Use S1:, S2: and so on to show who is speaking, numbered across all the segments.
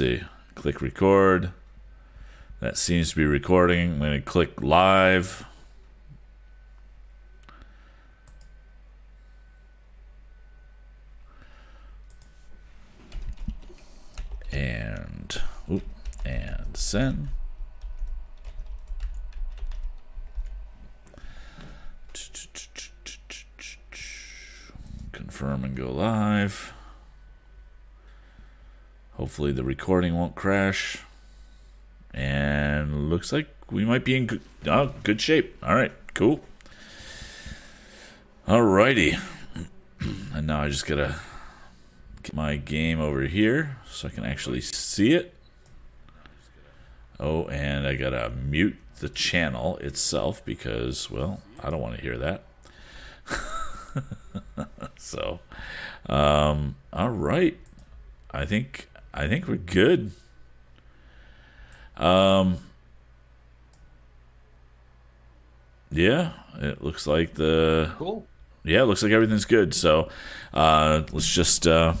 S1: Click record. That seems to be recording. I'm going to click live. And oop, and send. Confirm and go live. Hopefully the recording won't crash. And looks like we might be in good, oh, good shape. All right, cool. Alrighty. and now I just gotta get my game over here so I can actually see it. Oh, and I gotta mute the channel itself because, well, I don't want to hear that. so, um, all right. I think I think we're good. Um, yeah, it looks like the
S2: Cool.
S1: yeah, it looks like everything's good. So, uh, let's just uh,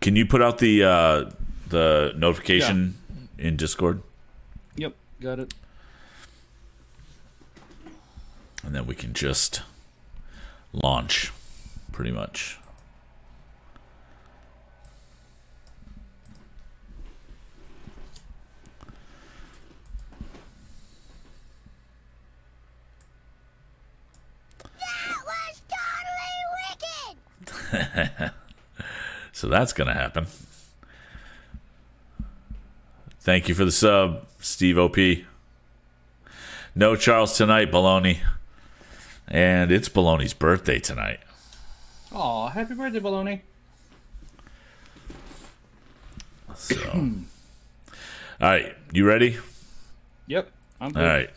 S1: can you put out the uh, the notification in Discord,
S2: Yep, got it.
S1: and then we can just launch, pretty much.
S3: That was totally wicked!
S1: So that's gonna happen. Thank you for the sub, Steve OP. No Charles tonight, Baloney. And it's Baloney's birthday tonight.
S2: Oh, happy birthday, Baloney.
S1: So, all right, you ready?
S2: Yep, I'm good.
S1: All right.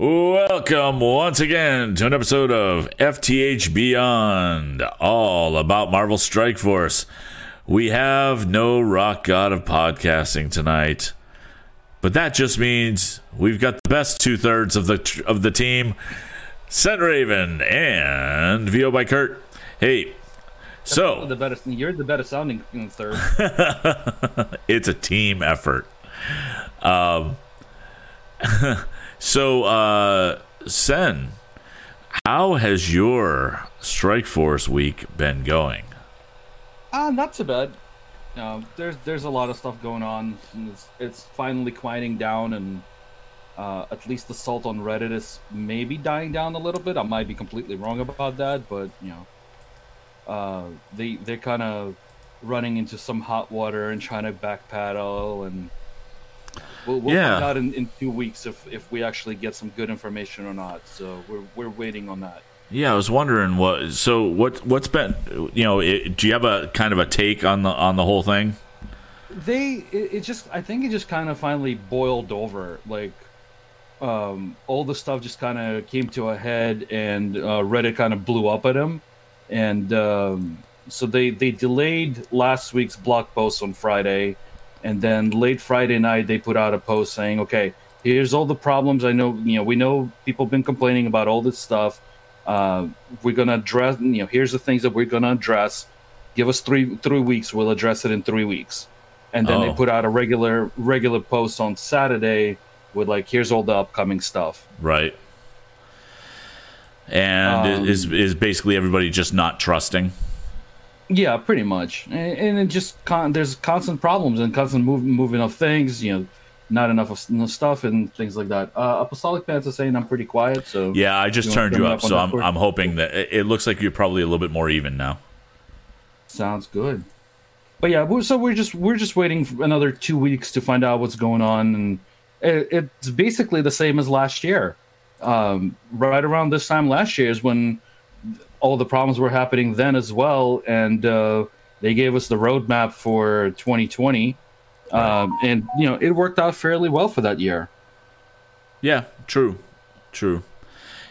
S1: Welcome once again to an episode of FTH Beyond, all about Marvel Strike Force. We have no rock god of podcasting tonight, but that just means we've got the best two thirds of the of the team, Scent Raven and VO by Kurt. Hey, so
S2: The better, you're the better sounding third.
S1: it's a team effort. Um, so, uh, Sen, how has your Strike Force week been going?
S2: Ah, not too bad. Um, there's there's a lot of stuff going on. It's, it's finally quieting down, and uh, at least the salt on Reddit is maybe dying down a little bit. I might be completely wrong about that, but you know, uh, they they're kind of running into some hot water and trying to backpedal, and we'll, we'll
S1: Yeah.
S2: find out in, in two weeks if if we actually get some good information or not. So we're we're waiting on that.
S1: Yeah, I was wondering what. So, what what's been? You know, it, do you have a kind of a take on the on the whole thing?
S2: they it, it just i think it just kind of finally boiled over like um all the stuff just kind of came to a head and uh, reddit kind of blew up at him and um so they they delayed last week's blog post on friday and then late friday night they put out a post saying okay here's all the problems i know you know we know people have been complaining about all this stuff uh, we're gonna address you know here's the things that we're gonna address give us three three weeks we'll address it in three weeks and then
S1: Oh.
S2: they put out a regular regular post on saturday with like here's all the upcoming stuff
S1: Right. And
S2: Um,
S1: is is basically everybody just not trusting?
S2: Yeah pretty much and, and it just con- there's constant problems and constant move- moving of things you know not enough of stuff and things like that uh apostolic pants is saying i'm pretty quiet so
S1: Yeah, I just
S2: You
S1: turned you up, so I'm I'm hoping that it, it looks like you're probably a little bit more even now.
S2: Sounds good. But yeah, we're, so we're just we're just waiting for another two weeks to find out what's going on, and it, it's basically the same as last year. Um, right around this time last year is when all the problems were happening then as well, and uh, they gave us the roadmap for 2020, um, and you know it worked out fairly well for that year.
S1: Yeah, true, true.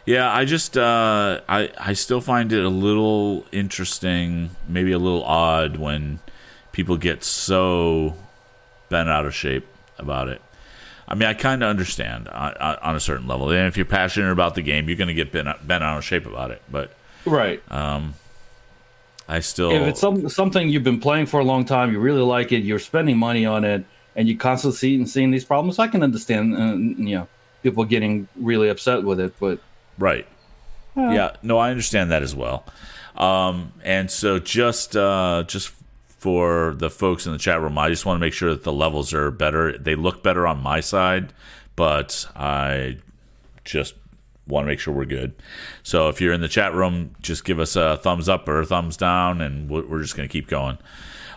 S1: Yeah, I just uh, I I still find it a little interesting, maybe a little odd when people get so bent out of shape about it. I mean, I kind of understand on, on on a certain level, and if you're passionate about the game, you're going to get bent bent out of shape about it. But
S2: Right.
S1: Um, I still.
S2: if it's some, something you've been playing for a long time, you really like it, you're spending money on it, and you constantly see, and seeing these problems, I can understand, uh, you know, people getting really upset with it. But
S1: right.
S2: uh,
S1: Yeah, no, I understand that as well. Um, and so just uh, just for the folks in the chat room, I just want to make sure that the levels are better. They look better on my side, but I just want to make sure we're good. So if you're in the chat room, just give us a thumbs up or a thumbs down, and we're just going to keep going.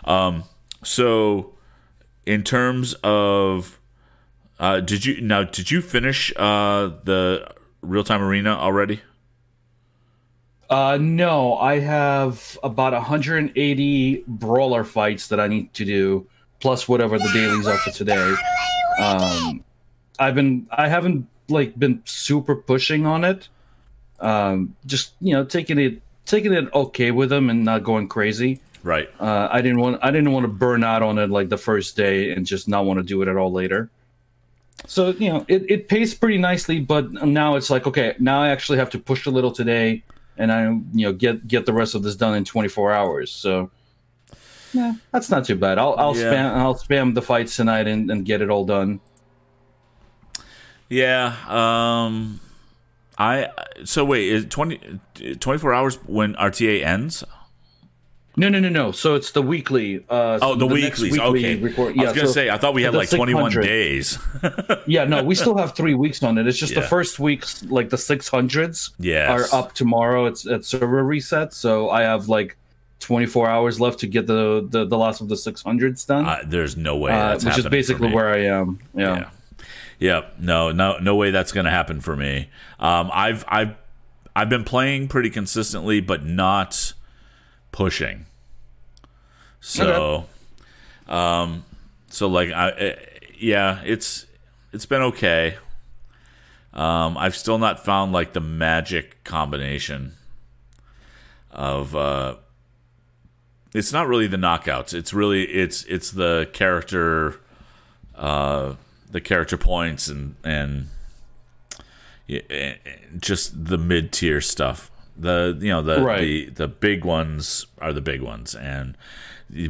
S1: Um, so in terms of uh, did you now did you finish uh, the real time arena already?
S2: Uh, no, I have about 180 brawler fights that I need to do, plus whatever the dailies are for today. Um, I've been, I haven't like been super pushing on it. Um, just you know, taking it, taking it okay with them and not going crazy.
S1: Right.
S2: Uh, I didn't want, I didn't want to burn out on it like the first day and just not want to do it at all later. So you know, it, it pays pretty nicely, but now it's like okay, now I actually have to push a little today, and I you know get get the rest of this done in 24 hours. So yeah, that's not too bad. I'll I'll
S1: Yeah.
S2: spam I'll spam the fights tonight and, and get it all done.
S1: Yeah. Um. I so wait is 20, 24 hours when RTA ends?
S2: No, no, no, no. So it's the weekly. Uh,
S1: Oh, the, weeklies.
S2: weekly
S1: okay.
S2: Record,
S1: I was gonna
S2: so
S1: say I thought we had like twenty one
S2: 600.
S1: days.
S2: Yeah, no, we still have three weeks on it. It's just
S1: Yeah.
S2: the first weeks, like the 600s,
S1: Yes.
S2: are up tomorrow. It's at server reset, so I have like 24 hours left to get the the, the last of the 600s done,
S1: Uh, there's no way
S2: uh, which is basically where I am. Yeah.
S1: Yeah. Yep. No. No. No way that's going to happen for me. Um. I've I've I've been playing pretty consistently, but not pushing. So, um, so like I, uh, yeah, it's it's been okay. Um, I've still not found like the magic combination of uh it's not really the knockouts. It's really it's it's the character uh the character points and and just the mid tier stuff. The you know the
S2: Right.
S1: the the big ones are the big ones and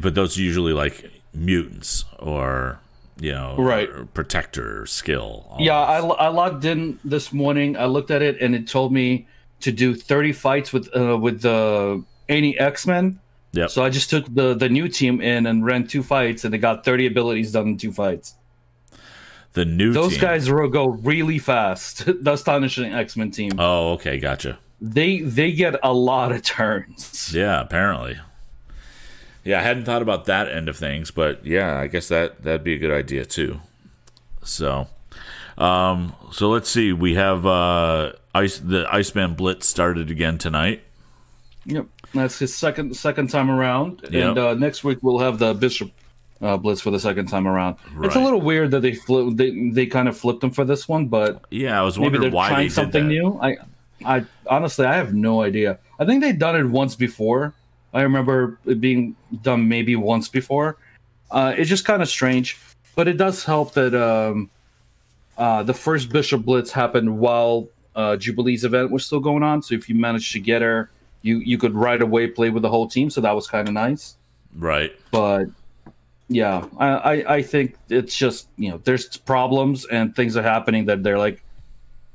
S1: but those are usually like mutants or you know
S2: Right.
S1: or protector skill. all
S2: Yeah, I. I logged in this morning. I looked at it and it told me to do 30 fights with uh, with the any X Men.
S1: Yep.
S2: So I just took the the new team in and ran two fights, and they got 30 abilities done in two fights.
S1: The new
S2: Those
S1: team.
S2: guys go really fast. the astonishing X Men team.
S1: Oh, okay, gotcha.
S2: They they get a lot of turns.
S1: Yeah, apparently. Yeah, I hadn't thought about that end of things, but yeah, I guess that that'd be a good idea too. So, um, so let's see. We have uh, ice. The Iceman Blitz started again tonight.
S2: Yep, that's his second second time around,
S1: Yep.
S2: and uh, next week we'll have the Bishop uh, Blitz for the second time around. It's a little weird that they flip they they kind of flipped him for this one, but
S1: Yeah, I was wondering maybe
S2: they're
S1: why
S2: trying
S1: they
S2: something new. I I honestly I have no idea. I think they've done it once before. I remember it being done maybe once before. Uh, it's just kind of strange, but it does help that um, uh, the first Bishop Blitz happened while uh, Jubilee's event was still going on. So if you managed to get her, you you could right away play with the whole team. So that was kind of nice.
S1: Right.
S2: But yeah, I, I I think it's just you know there's problems and things are happening that they're like,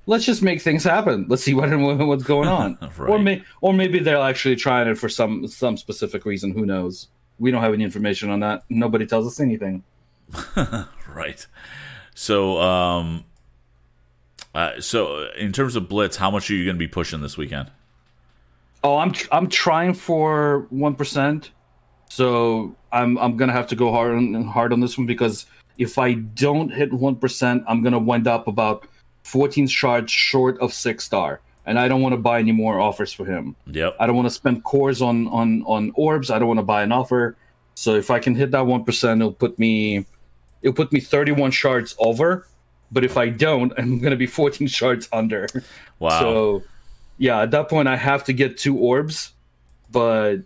S2: let's just make things happen. Let's see what what's going on.
S1: Right.
S2: Or may or maybe they're actually trying it for some some specific reason. Who knows? We don't have any information on that. Nobody tells us anything.
S1: Right. So, um, uh, so in terms of Blitz, how much are you going to be pushing this weekend?
S2: Oh, I'm I'm trying for one percent, so I'm I'm gonna have to go hard on hard on this one because if I don't hit one percent, I'm gonna wind up about 14 shards short of six star, and I don't want to buy any more offers for him.
S1: Yep.
S2: I don't want to spend cores on on on orbs. I don't want to buy an offer. So if I can hit that one percent, it'll put me it'll put me 31 shards over. But if I don't, I'm gonna be 14 shards under.
S1: Wow.
S2: So, yeah, at that point, I have to get two orbs, but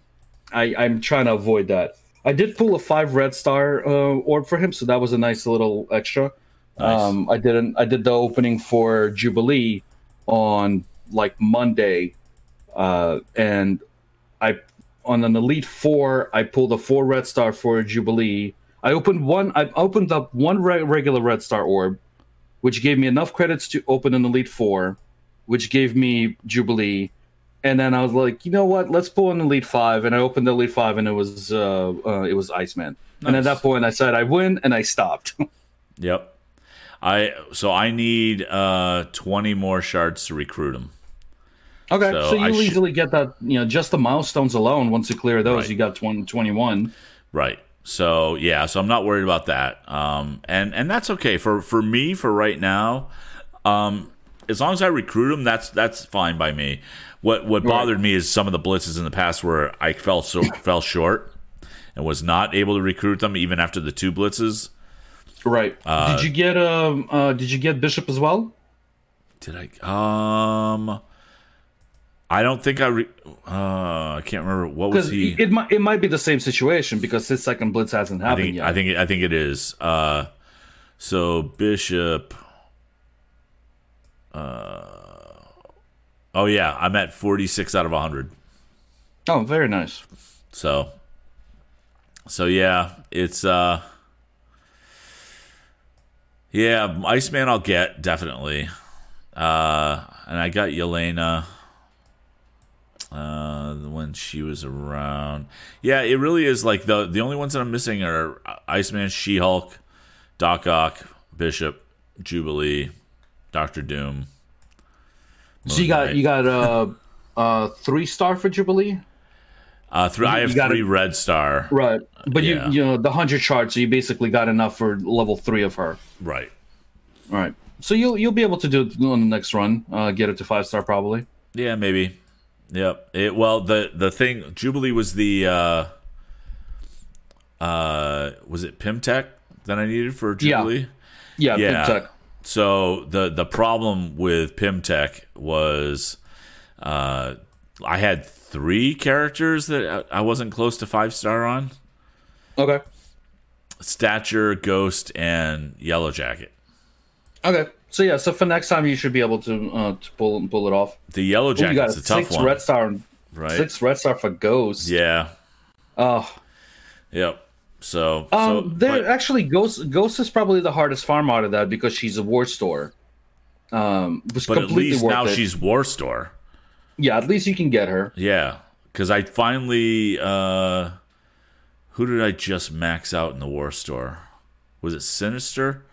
S2: I, I'm trying to avoid that. I did pull a five red star uh, orb for him, so that was a nice little extra.
S1: Nice.
S2: Um, I didn't. I did the opening for Jubilee on like Monday, uh, and I on an elite four, I pulled a four red star for Jubilee. I opened one. I opened up one re- regular red star orb, which gave me enough credits to open an elite four, which gave me Jubilee. And then I was like, you know what? Let's pull an elite five, and I opened the elite five, and it was uh, uh it was Iceman. And at that point, I said I win, and I stopped.
S1: Yep. I so I need uh 20 more shards to recruit him.
S2: okay,
S1: So
S2: so, you'll
S1: should-
S2: easily get that. You know, just the milestones alone. Once you clear those,
S1: Right.
S2: you got 20, 21.
S1: Right. So yeah, so I'm not worried about that. Um, and and that's okay for for me for right now. Um, as long as I recruit them, that's that's fine by me. What what bothered me is some of the blitzes in the past where I fell so fell short and was not able to recruit them even after the two blitzes.
S2: Right.
S1: Uh,
S2: did you get um? Uh, did you get Bishop as well?
S1: Did I? Um, I don't think I. Re- uh, I can't remember what was he.
S2: it might it might be the same situation because his second blitz hasn't
S1: I
S2: happened
S1: think
S2: yet.
S1: I think I think it is. Uh, so Bishop. Uh, oh yeah, I'm at 46 out of 100.
S2: oh, very nice.
S1: So. So yeah, it's uh. Yeah, Iceman I'll get definitely. Uh, and I got Yelena. Uh, when she was around, yeah, it really is like the the only ones that I'm missing are Iceman, She Hulk, Doc Ock, Bishop, Jubilee, Doctor Doom.
S2: So you got
S1: Right.
S2: you got uh uh three star for Jubilee,
S1: Uh, three, I have three Red Star.
S2: right? But
S1: Yeah.
S2: you you know the hundred shards, so you basically got enough for level three of her.
S1: Right.
S2: All right. So you'll you'll be able to do it on the next run. Uh, get it to five star probably.
S1: Yeah, maybe. Yep. It well the the thing Jubilee was the uh uh was it Pym Tech that I needed for Jubilee?
S2: Yeah.
S1: Yeah.
S2: Tech.
S1: So the the problem with Pym Tech was uh I had three characters that I wasn't close to five star on.
S2: Okay.
S1: Stature, Ghost, and Yellow Jacket.
S2: Okay. So yeah. So for next time, you should be able to uh, to pull pull it off.
S1: The Yellow
S2: Oh, you got a
S1: a tough
S2: six
S1: one.
S2: red star.
S1: right?
S2: Six red star for Ghost.
S1: Yeah.
S2: Oh.
S1: Yep. So,
S2: Um,
S1: so
S2: there
S1: but-
S2: actually Ghost Ghost is probably the hardest farm out of that because she's a war store. Um,
S1: but at least now
S2: it.
S1: she's War Store.
S2: yeah. At least you can get her.
S1: Yeah, because I finally, uh, who did I just max out in the War Store? Was it Sinister?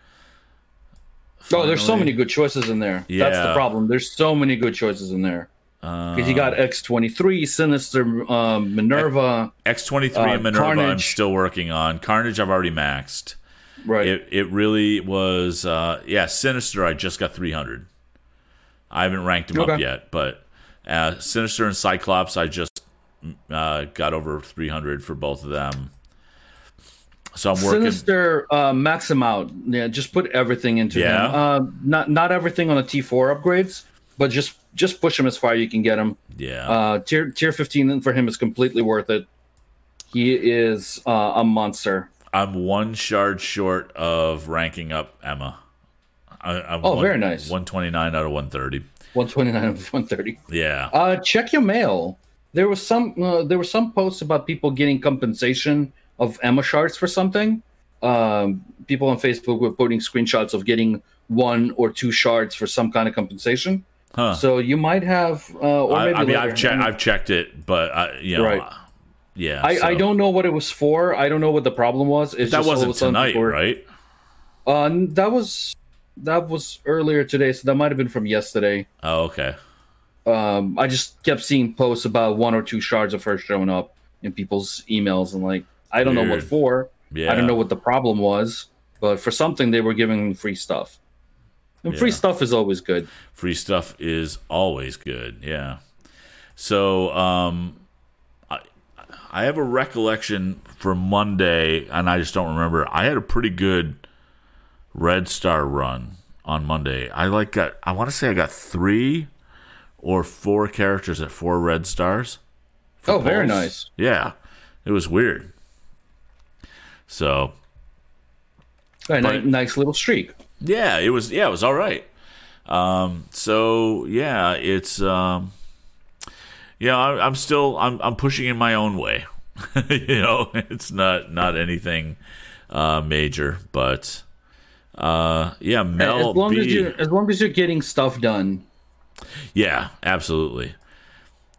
S2: Oh, there's so many good choices in there. That's the problem. There's so many good choices in there. Because you got X23, Sinister, um, Minerva,
S1: X twenty three
S2: Uh,
S1: and Minerva. I'm still working on Carnage. I've already maxed.
S2: right?
S1: It it really was. Uh, yeah, Sinister. I just got three hundred. I haven't ranked him up yet, but uh, Sinister and Cyclops. I just uh, got over three hundred for both of them. So I'm working.
S2: Sinister, uh, max him out. Yeah, just put everything into
S1: Yeah.
S2: him. Uh, not not everything on the T4 upgrades, but just just push him as far as you can get him.
S1: Yeah.
S2: Uh, tier tier 15 for him is completely worth it. He is uh, a monster.
S1: I'm one shard short of ranking up Emma. I, I'm
S2: Oh,
S1: one-
S2: very nice.
S1: 129 out of 130.
S2: 129 out of 130.
S1: Yeah.
S2: Uh, check your mail. There was some uh, there were some posts about people getting compensation of Emma shards for something. Um, people on Facebook were putting screenshots of getting one or two shards for some kind of compensation.
S1: Huh.
S2: So you might have, uh, or
S1: I,
S2: maybe
S1: I mean,
S2: later.
S1: I've checked. I've checked it, but I, you know,
S2: Right.
S1: yeah.
S2: I, I don't know what it was for. I don't know what the problem was. It's
S1: That wasn't tonight,
S2: were-
S1: right?
S2: Uh, that was that was earlier today, so that might have been from yesterday.
S1: Oh, okay.
S2: Um, I just kept seeing posts about one or two shards of her showing up in people's emails, and like I don't know what for.
S1: Yeah.
S2: I don't know what the problem was, but for something they were giving free stuff. And free
S1: Yeah.
S2: stuff is always good.
S1: Free stuff is always good. Yeah. So, um, I I have a recollection for Monday, and I just don't remember. I had a pretty good Red Star run on Monday. I like got. I want to say I got three or four characters at four red stars.
S2: Oh, very nice.
S1: Yeah, it was weird. So
S2: Very
S1: But-
S2: nice little streak.
S1: Yeah, it was yeah, it was all right. Um, so yeah, it's um, yeah, I, I'm still I'm I'm pushing in my own way. you know, it's not not anything uh, major, but uh, yeah, Mel
S2: as long
S1: B.
S2: as you as long as you're getting stuff done.
S1: Yeah, absolutely.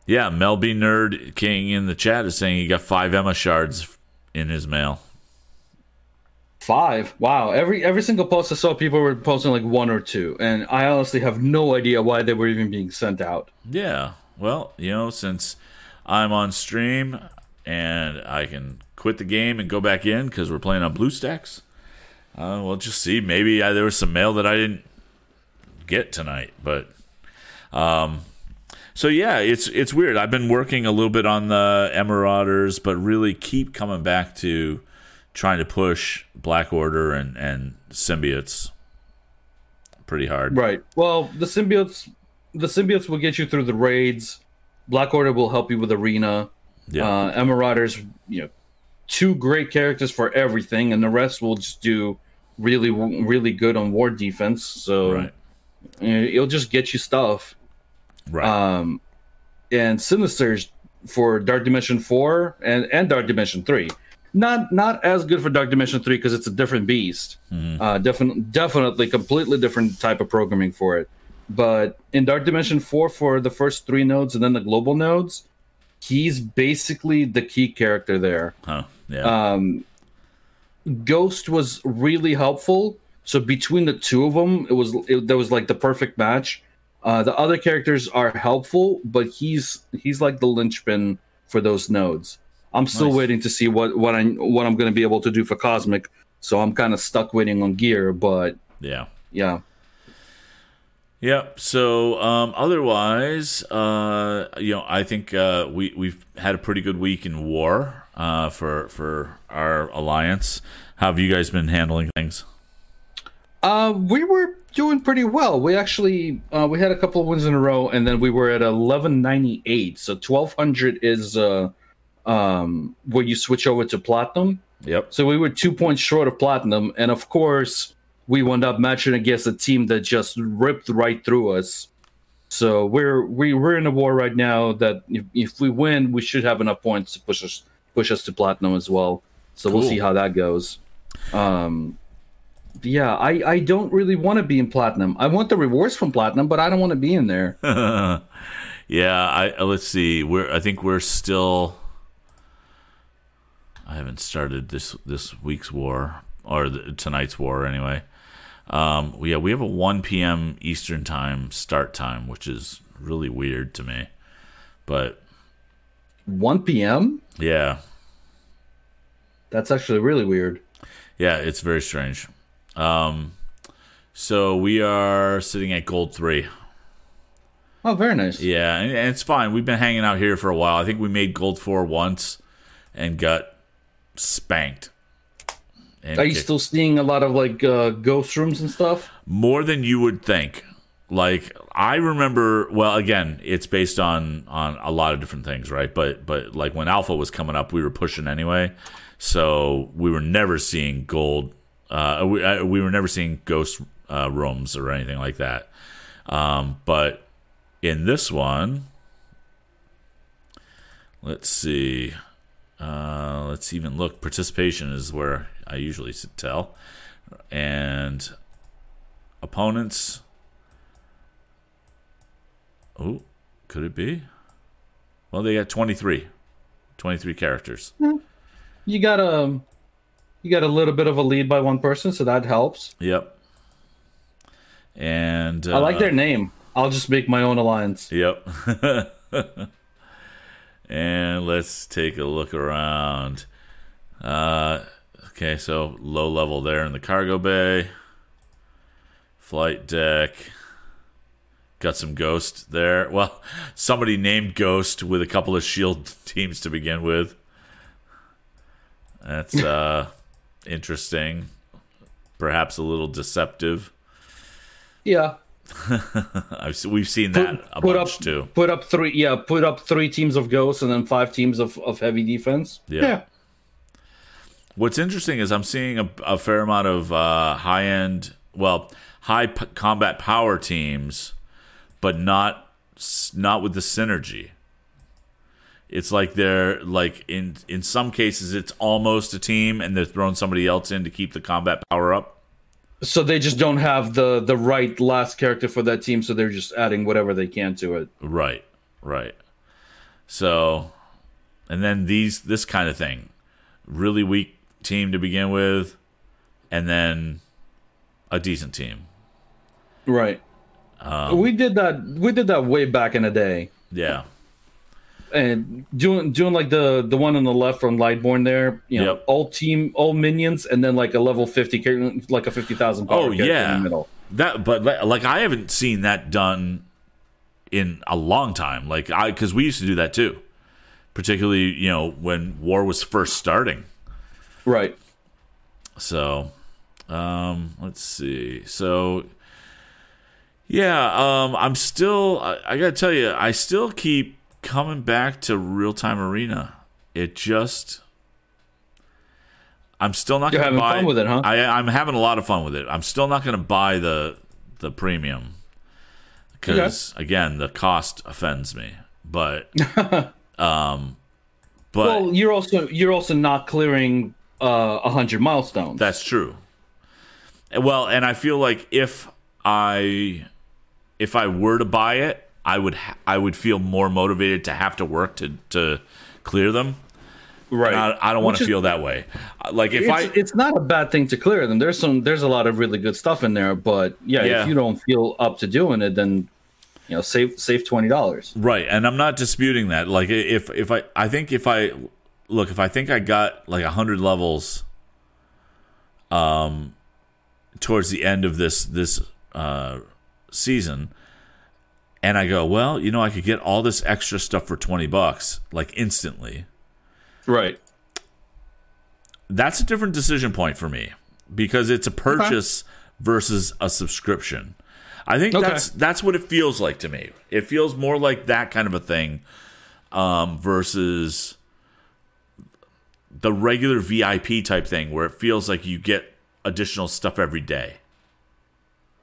S1: Yeah, Mel B. Nerd King in the chat is saying he got five Emma shards in his mail.
S2: Five. Wow. Every every single post I saw, people were posting like one or two, and I honestly have no idea why they were even being sent out.
S1: Yeah. Well, you know, since I'm on stream and I can quit the game and go back in because we're playing on BlueStacks, uh, we'll just see. Maybe I, there was some mail that I didn't get tonight, but um, so yeah, it's it's weird. I've been working a little bit on the Marauders, but really keep coming back to trying to push Black Order and and symbiotes pretty hard.
S2: Right. Well, the symbiotes, the symbiotes will get you through the raids. Black Order will help you with arena.
S1: Yeah.
S2: Uh, you know, two great characters for everything, and the rest will just do really, really good on war defense. So
S1: right.
S2: you know, it'll just get you stuff.
S1: Right.
S2: Um, and Sinisters for Dark Dimension four and and Dark Dimension three. Not not as good for Dark Dimension three because it's a different beast. Uh, definitely definitely completely different type of programming for it. But in Dark Dimension four for the first three nodes and then the global nodes, he's basically the key character there.
S1: huh. Yeah.
S2: Um, Ghost was really helpful. So between the two of them, it was it, that was like the perfect match. Uh, the other characters are helpful, but he's he's like the linchpin for those nodes. I'm still
S1: Nice.
S2: waiting to see what what I what I'm going to be able to do for Cosmic. So I'm kind of stuck waiting on gear, but
S1: yeah.
S2: yeah.
S1: Yep. So um, otherwise, uh, you know, I think uh, we we've had a pretty good week in war uh, for for our alliance. How have you guys been handling things?
S2: Uh, we were doing pretty well. We actually uh, we had a couple of wins in a row, and then we were at eleven ninety eight. So twelve hundred is uh, um, where you switch over to platinum.
S1: Yep.
S2: So we were two points short of platinum, and of course we wound up matching against a team that just ripped right through us. So we're we we're in a war right now that if, if we win, we should have enough points to push us push us to platinum as well. So we'll see how that goes. Um, yeah, I I don't really want to be in platinum. I want the rewards from platinum, but I don't want to be in there.
S1: yeah. I let's see. We're I think we're still. I haven't started this this week's war or the, tonight's war anyway. Um, yeah, we have a 1 p.m. Eastern time start time, which is really weird to me. But
S2: 1 p.m.
S1: yeah,
S2: That's actually really weird.
S1: Yeah, it's very strange. Um, so we are sitting at gold three.
S2: Oh, very nice.
S1: Yeah, and, and it's fine. We've been hanging out here for a while. I think we made gold four once and got spanked. And
S2: Are you
S1: kicked-
S2: still seeing a lot of like uh, ghost rooms and stuff?
S1: more than you would think? Like I remember, well, again, it's based on on a lot of different things, right? But but like when Alpha was coming up, we were pushing anyway, so we were never seeing gold. Uh, we uh, we were never seeing ghost uh, rooms or anything like that. Um, but in this one, let's see. Uh, let's even look. Participation is where I usually tell, and opponents. Oh, could it be? Well, they got 23. 23 characters.
S2: You got a you got a little bit of a lead by one person, so that helps.
S1: Yep. And uh,
S2: I like their name. I'll just make my own alliance.
S1: Yep. and let's take a look around. Uh, okay, so low level there in the cargo bay. Flight deck. Got some ghost there. Well, somebody named Ghost with a couple of shield teams to begin with. That's uh interesting. Perhaps a little deceptive.
S2: Yeah.
S1: I've, we've seen that a
S2: put
S1: bunch
S2: up
S1: too.
S2: put up three yeah, put up three teams of ghosts and then five teams of, of heavy defense.
S1: Yeah. What's interesting is I'm seeing a, a fair amount of uh, high end, well, high p- combat power teams, but not not with the synergy. It's like they're like in in some cases it's almost a team and they're throwing somebody else in to keep the combat power up.
S2: So they just don't have the the right last character for that team, so they're just adding whatever they can to it.
S1: Right, right. So, and then these this kind of thing, really weak team to begin with, and then a decent team.
S2: Right. Um, we did that. We did that way back in the day,
S1: Yeah,
S2: and doing doing like the the one on the left from Lightborn there. You know,
S1: Yep.
S2: all team, all minions, and then like a level fifty, like a fifty thousand.
S1: Oh,
S2: in
S1: yeah.
S2: the middle.
S1: that. But like I haven't seen that done in a long time. Like I because we used to do that too, particularly you know when war was first starting.
S2: Right.
S1: So, um, let's see. So, yeah, um, I'm still. I, I gotta tell you, I still keep coming back to real time arena. It just. I'm still not
S2: You're
S1: gonna
S2: having
S1: buy
S2: fun with it, huh?
S1: I, I'm having a lot of fun with it. I'm still not gonna buy the the premium because again, the cost offends me. But, um, but
S2: well, you're also you're also not clearing uh, a hundred milestones.
S1: That's true. Well, and I feel like if I if I were to buy it, I would ha- I would feel more motivated to have to work to to clear them.
S2: right.
S1: I, I don't want to feel that way. Uh, Like if
S2: it's,
S1: I
S2: it's not a bad thing to clear them. There's some there's a lot of really good stuff in there, but yeah,
S1: Yeah.
S2: if you don't feel up to doing it, then you know save save twenty dollars.
S1: right, and I'm not disputing that. Like if if I I think if I look if I think I got like hundred levels, um, towards the end of this this uh season. And I go, well, you know, I could get all this extra stuff for 20 bucks, like instantly.
S2: Right.
S1: that's a different decision point for me because it's a purchase versus a subscription. I think
S2: Okay.
S1: that's that's what it feels like to me. It feels more like that kind of a thing um, versus the regular VIP type thing where it feels like you get additional stuff every day.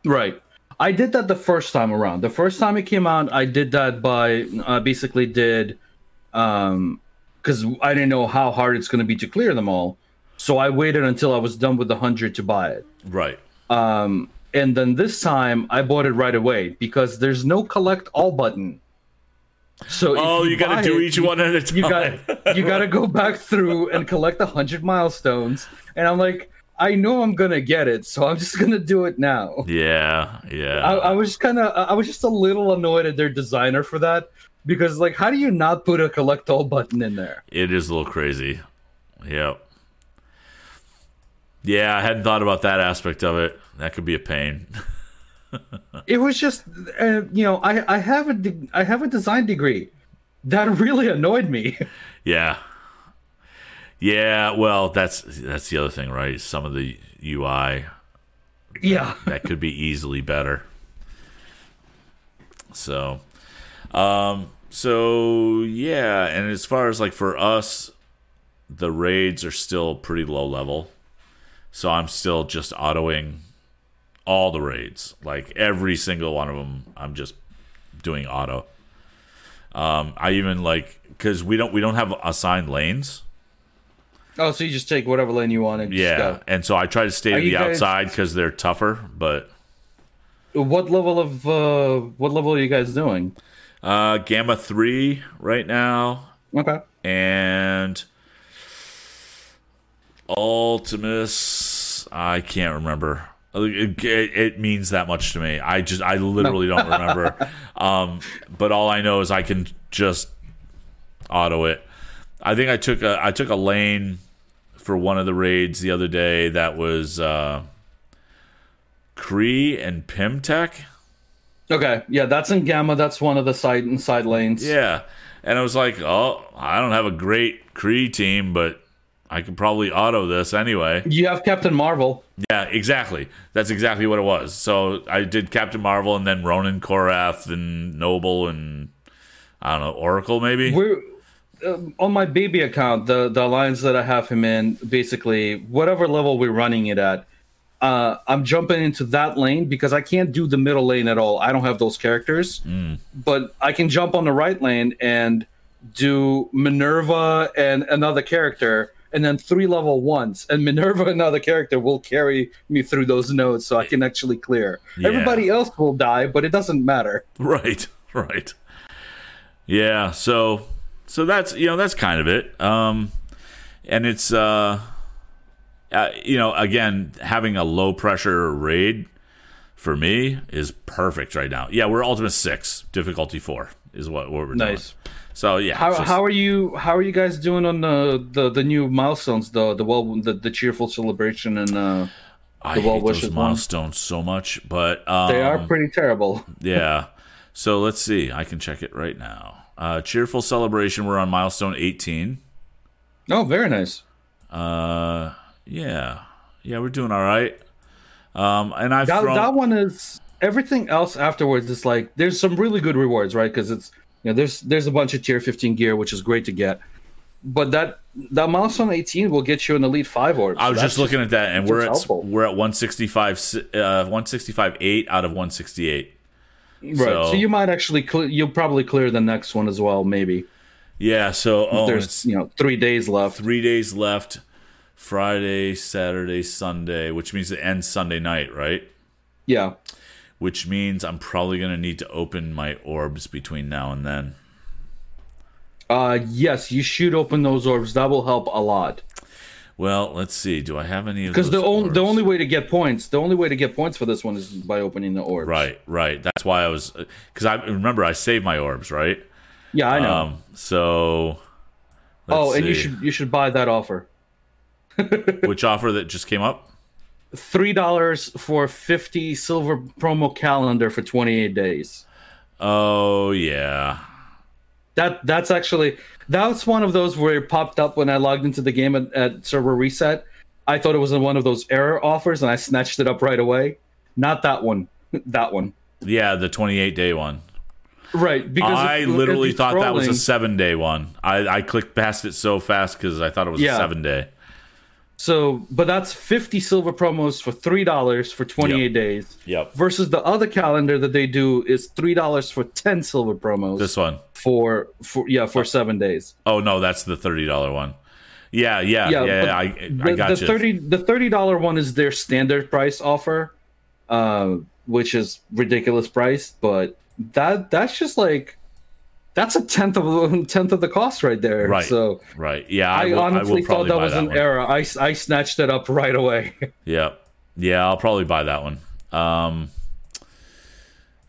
S2: Right. I did that the first time around. The first time it came out, I did that by uh, basically did um because I didn't know how hard it's going to be to clear them all. So I waited until I was done with the hundred to buy it.
S1: Right.
S2: Um, and then this time I bought it right away because there's no collect all button. So
S1: Oh, you, got to do
S2: it,
S1: each
S2: you-
S1: one at a time.
S2: You got you got to go back through and collect a hundred milestones. And I'm like, I know I'm gonna get it, so I'm just gonna do it now.
S1: yeah, yeah.
S2: I, I was kind of I was just a little annoyed at their designer for that because like how do you not put a collect all button in there?
S1: It is a little crazy. Yep. Yeah, I hadn't thought about that aspect of it. That could be a pain.
S2: It was just uh, you know I I have a de- I have a design degree. That really annoyed me.
S1: Yeah. Yeah, well, that's that's the other thing, right? Some of the UI
S2: yeah.
S1: that could be easily better. So, um, so yeah, and as far as like for us, the raids are still pretty low level. So I'm still just autoing all the raids, like every single one of them. I'm just doing auto. Um, I even like because we don't we don't have assigned lanes.
S2: Oh, so you just take whatever lane you want and
S1: Yeah, and so I try to stay
S2: Are
S1: to the
S2: guys-
S1: outside because they're tougher. But
S2: What level of uh what level are you guys doing?
S1: uh, Gamma three right now,
S2: Okay.
S1: and Ultimus. I can't remember. It, it, it means that much to me. I just I literally don't remember. Um, but all I know is I can just auto it. I think I took a I took a lane for one of the raids the other day that was uh, Kree and Pym Tech.
S2: Okay. Yeah, that's in Gamma. That's one of the side and side lanes.
S1: Yeah. And I was like, oh, I don't have a great Kree team, but I could probably auto this anyway.
S2: You have Captain Marvel.
S1: Yeah, exactly. That's exactly what it was. So I did Captain Marvel and then Ronan Korath and Noble and I don't know, Oracle maybe?
S2: We're um, on my baby account, the the alliance that I have him in, basically whatever level we're running it at, uh, I'm jumping into that lane because I can't do the middle lane at all. I don't have those characters, but I can jump on the right lane and do Minerva and another character, and then three level ones, and Minerva and another character will carry me through those nodes, so I can actually clear.
S1: Yeah.
S2: Everybody else will die, but it doesn't matter.
S1: Right, right. Yeah, so so that's you know that's kind of it. Um and it's uh, uh you know again having a low pressure raid for me is perfect right now. Yeah, we're Ultimus 6, difficulty 4 is what, what we're doing.
S2: Nice.
S1: doing. So yeah.
S2: How,
S1: just-
S2: how are you? How are you guys doing on the the, the new milestones? The the well the, the cheerful celebration and uh,
S1: I
S2: the
S1: hate
S2: well-wishes
S1: those
S2: one?
S1: milestones so much, but um,
S2: they are pretty terrible.
S1: yeah. So let's see. I can check it right now. Uh, cheerful celebration. We're on milestone 18.
S2: Oh, very nice.
S1: Uh, yeah, yeah, we're doing all right. Um, and I've
S2: That
S1: thrown.
S2: that one is everything else afterwards is like there's some really good rewards, right? Because it's you know there's there's a bunch of tier 15 gear which is great to get, but that that milestone 18 will get you an elite five orb.
S1: I was just looking at that, and we're at
S2: helpful.
S1: we're at 165, uh, 165 eight out of 168.
S2: Right.
S1: so-
S2: So, you might actually cle you'll probably clear the next one as well, maybe.
S1: Yeah. So oh,
S2: there's you know three days left.
S1: three days left. Friday, Saturday, Sunday, which means it ends Sunday night, right?
S2: Yeah.
S1: Which means I'm probably gonna need to open my orbs between now and then.
S2: Uh, yes, you should open those orbs. That will help a lot.
S1: Well, let's see. Do I have any of
S2: Because the only the only way to get points, the only way to get points for this one is by opening the orbs.
S1: Right, right. That's why I was because I remember I saved my orbs, right?
S2: Yeah, I know.
S1: Um, so.
S2: oh, and you should you should buy that offer.
S1: Which offer that just came up?
S2: Three dollars for fifty silver promo calendar for twenty eight days.
S1: Oh yeah,
S2: That that's actually that's one of those where it popped up when I logged into the game at, at server reset. I thought it was one of those error offers, and I snatched it up right away. Not that one. that one.
S1: yeah. The 28 day one.
S2: Right. Because
S1: I
S2: if-
S1: literally
S2: if
S1: thought that was a seven day one. I, I clicked past it so fast because I thought it was a seven day.
S2: So, but that's 50 silver promos for $3 for 28
S1: Yep.
S2: days.
S1: Yep.
S2: Versus the other calendar that they do is $3 for 10 silver promos
S1: This one.
S2: For for yeah, for 7 days.
S1: Oh no, that's the thirty dollar one. Yeah, yeah, yeah.
S2: Yeah, but
S1: I
S2: The,
S1: I got
S2: the
S1: you.
S2: 30 the $30 one is their standard price offer, uh, which is ridiculous price, but that that's just like that's a tenth of a tenth of the cost right there.
S1: Right.
S2: So
S1: right. Yeah.
S2: I,
S1: I, will, I
S2: honestly
S1: will
S2: thought that was
S1: that
S2: an
S1: one.
S2: error. I, I snatched it up right away.
S1: Yeah. Yeah, I'll probably buy that one. Um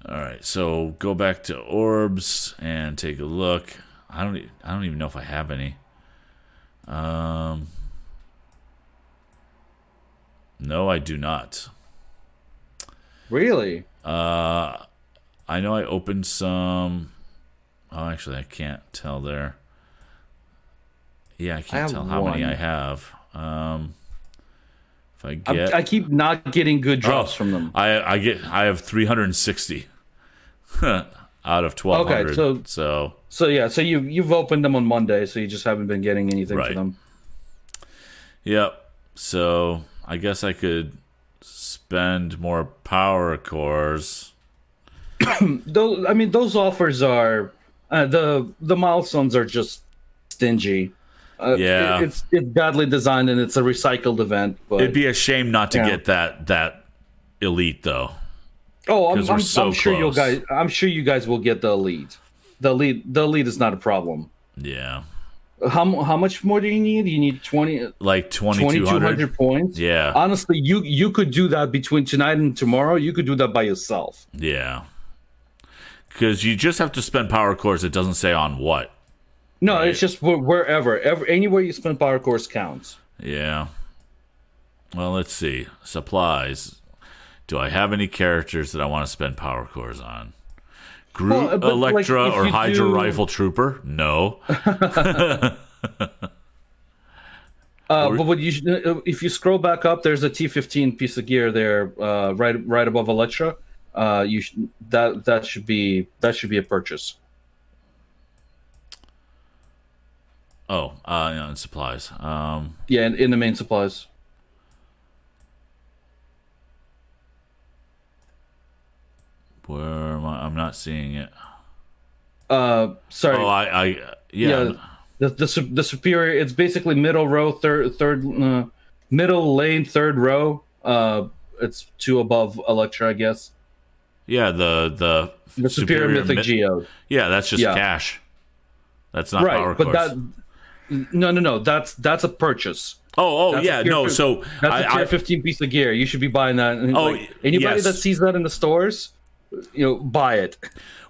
S1: All right, so go back to orbs and take a look. I don't I don't even know if I have any. Um No, I do not.
S2: really?
S1: Uh I know I opened some Oh, actually I can't tell there. Yeah, I can't
S2: have
S1: tell how many. I have. Um if I get
S2: I keep not getting good drops
S1: Oh,
S2: from them.
S1: I I get I have 360 out of 1200.
S2: Okay, so-
S1: so
S2: So yeah, so you you've opened them on Monday, so you just haven't been getting anything
S1: Right.
S2: for them.
S1: yep. So I guess I could spend more power cores.
S2: Those, I mean, those offers are uh, the the milestones are just stingy. Uh,
S1: Yeah.
S2: it- it's it's badly designed and it's a recycled event. But
S1: It'd be a shame not to
S2: Yeah.
S1: get that that elite though.
S2: oh, I'm, I'm,
S1: so
S2: I'm sure you guys. I'm sure you guys will get the lead. The lead. The lead is not a problem.
S1: Yeah.
S2: How how much more do you need? You need 20
S1: Like
S2: 2200
S1: 2200.
S2: points.
S1: Yeah.
S2: Honestly, you you could do that between tonight and tomorrow. You could do that by yourself.
S1: Yeah. Cuz you just have to spend power cores it doesn't say on what.
S2: No,
S1: Right.
S2: it's just wherever, ever, anywhere you spend power cores counts.
S1: Yeah. Well, let's see. Supplies. Do I have any characters that I want to spend power cores on? Groot,
S2: Well, like,
S1: Elektra,
S2: if
S1: or Hydra
S2: do-
S1: Rifle Trooper? No.
S2: Uh, but what you should, uh, if you scroll back up, there's a T15 piece of gear there, uh, right right above Elektra. Uh, you should, that that should be that should be a purchase.
S1: Oh, uh, yeah, and supplies. Um,
S2: Yeah, in, in the main supplies.
S1: where am I? I'm not seeing it.
S2: Uh, sorry.
S1: Oh, I, I, yeah,
S2: the the the superior. It's basically middle row, third third uh, middle lane, third row. Uh, it's two above Elektra, I guess.
S1: yeah. The the
S2: The superior, mythic
S1: mi-
S2: geode.
S1: Yeah, that's just
S2: Yeah.
S1: cash. That's not power
S2: right but
S1: course.
S2: that no no no that's that's a purchase
S1: oh, oh,
S2: that's
S1: yeah, no. So
S2: that's
S1: I,
S2: a tier
S1: I,
S2: 15 piece of gear you should be buying that And,
S1: Oh,
S2: like, anybody
S1: yes.
S2: that sees that in the stores you know buy it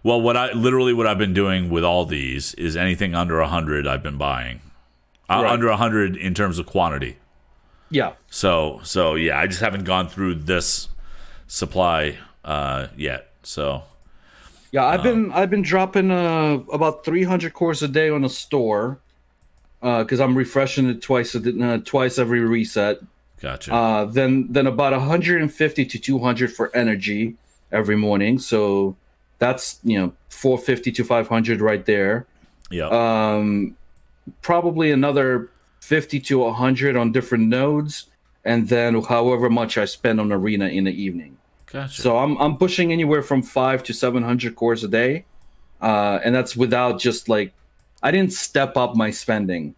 S1: well, what I literally what I've been doing with all these is anything under a hundred I've been buying. Uh, Under a hundred in terms of quantity.
S2: yeah
S1: So so yeah, I just haven't gone through this supply uh, yet. So
S2: yeah i've been i've been dropping uh about 300 cores a day on the store uh because i'm refreshing it twice a uh, twice every reset
S1: gotcha.
S2: uh then then about 150 to 200 for energy every morning so that's you know 450 to 500 right there
S1: yeah.
S2: um, probably another 50 to 100 on different nodes and then however much i spend on arena in the evening
S1: gotcha.
S2: so i'm, I'm pushing anywhere from 5 to 700 cores a day uh, and that's without just like i didn't step up my spending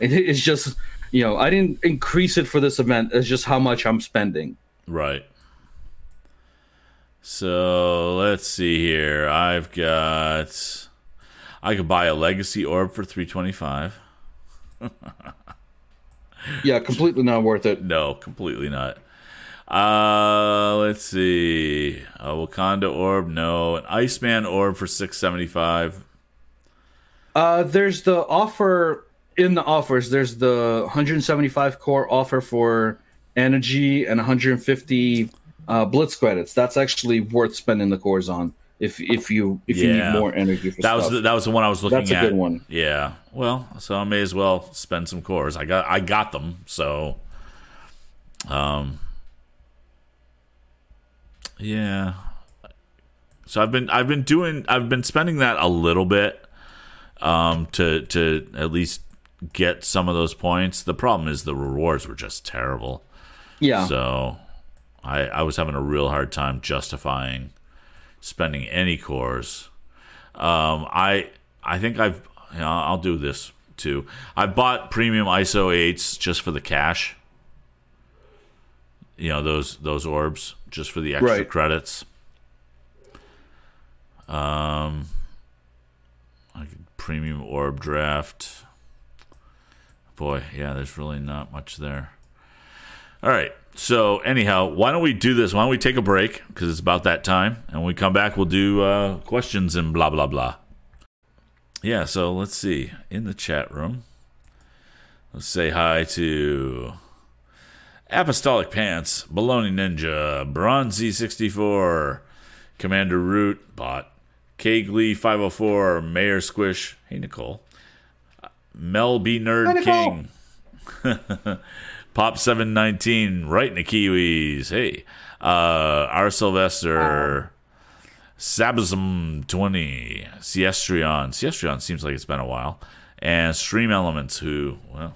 S2: it, it's just you know i didn't increase it for this event it's just how much i'm spending
S1: Right. So let's see here. I've got. I could buy a legacy orb for three twenty five.
S2: yeah completely not worth it
S1: No, completely not. Uh, let's see. A Wakanda orb, no. An Iceman orb for six seventy five.
S2: Uh, there's the offer in the offers. There's the 175 core offer for energy and 150 uh, blitz credits. That's actually worth spending the cores on if if you if you need more energy for
S1: That was
S2: stuff.
S1: the, that was the one I was looking
S2: That's a
S1: at.
S2: good one.
S1: Yeah. Well, so I may as well spend some cores. I got I got them. So, um, yeah. So I've been I've been doing I've been spending that a little bit, um, to to at least get some of those points. The problem is the rewards were just terrible.
S2: yeah.
S1: So I I was having a real hard time justifying spending any cores. Um, I I think I've you know, I'll do this too. I bought premium ISO eights just for the cash. You know those those orbs just for the extra
S2: Right.
S1: credits. Um, premium orb draft. Boy, yeah, there's really not much there. All right. So anyhow, why don't we do this? Why don't we take a break because it's about that time, and when we come back, we'll do uh, questions and blah blah blah. Yeah. So let's see in the chat room. Let's say hi to Apostolic Pants, Baloney Ninja, Bronzy sixty four, Commander Root Bot, Kegly five hundred four, Mayor Squish. Hey Nicole. Mel B Nerd
S2: Nicole.
S1: King. Pop seven nineteen, right in the Kiwis. Hey, uh, R Sylvester, Sabism twenty, Siestrion. Siestrion seems like it's been a while, and Stream Elements. Who, well,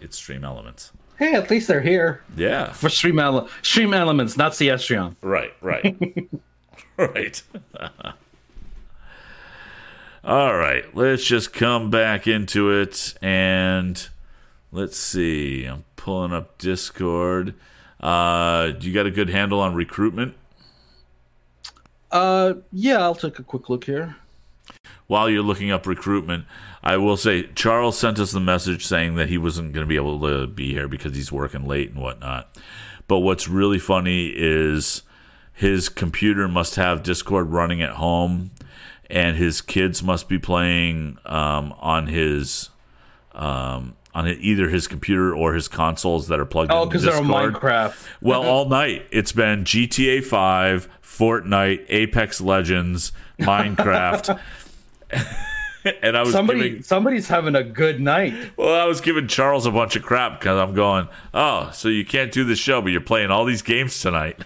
S1: it's Stream Elements.
S2: Hey, at least they're here
S1: Yeah,
S2: for stream ele- stream elements, not Siestrion.
S1: right, right, right. All right, let's just come back into it and let's see. I'm pulling up Discord. Uh, do you got a good handle on recruitment?
S2: Uh, yeah, I'll take a quick look here.
S1: While you're looking up recruitment, I will say Charles sent us the message saying that he wasn't going to be able to be here because he's working late and whatnot. But what's really funny is his computer must have Discord running at home, and his kids must be playing um, on his um, on either his computer or his consoles that are plugged
S2: Oh,
S1: into
S2: because they're on Minecraft.
S1: Well, all night it's been GTA 5, Fortnite, Apex Legends, Minecraft. and I was
S2: Somebody,
S1: giving
S2: somebody's having a good night.
S1: well, I was giving Charles a bunch of crap because I'm going, oh, so you can't do the show, but you're playing all these games tonight.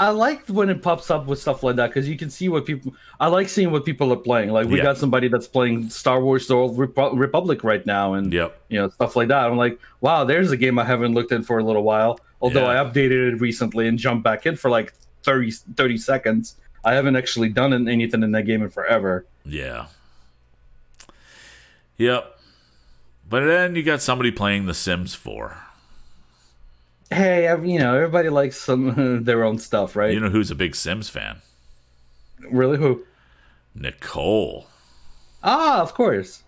S2: I like when it pops up with stuff like that because you can see what people. I like seeing what people are playing. Like we
S1: Yeah.
S2: got somebody that's playing Star Wars: The Old Repu- Republic right now, and
S1: Yep.
S2: you know stuff like that. I'm like, wow, there's a game I haven't looked in for a little while. Although
S1: Yeah.
S2: I updated it recently and jumped back in for like 30, 30 seconds. I haven't actually done anything in that game in forever.
S1: Yeah. Yep. But then you got somebody playing The Sims 4.
S2: Hey, you know, everybody likes some their own stuff, right?
S1: You know who's a big Sims fan?
S2: really, who?
S1: Nicole.
S2: Ah, of course.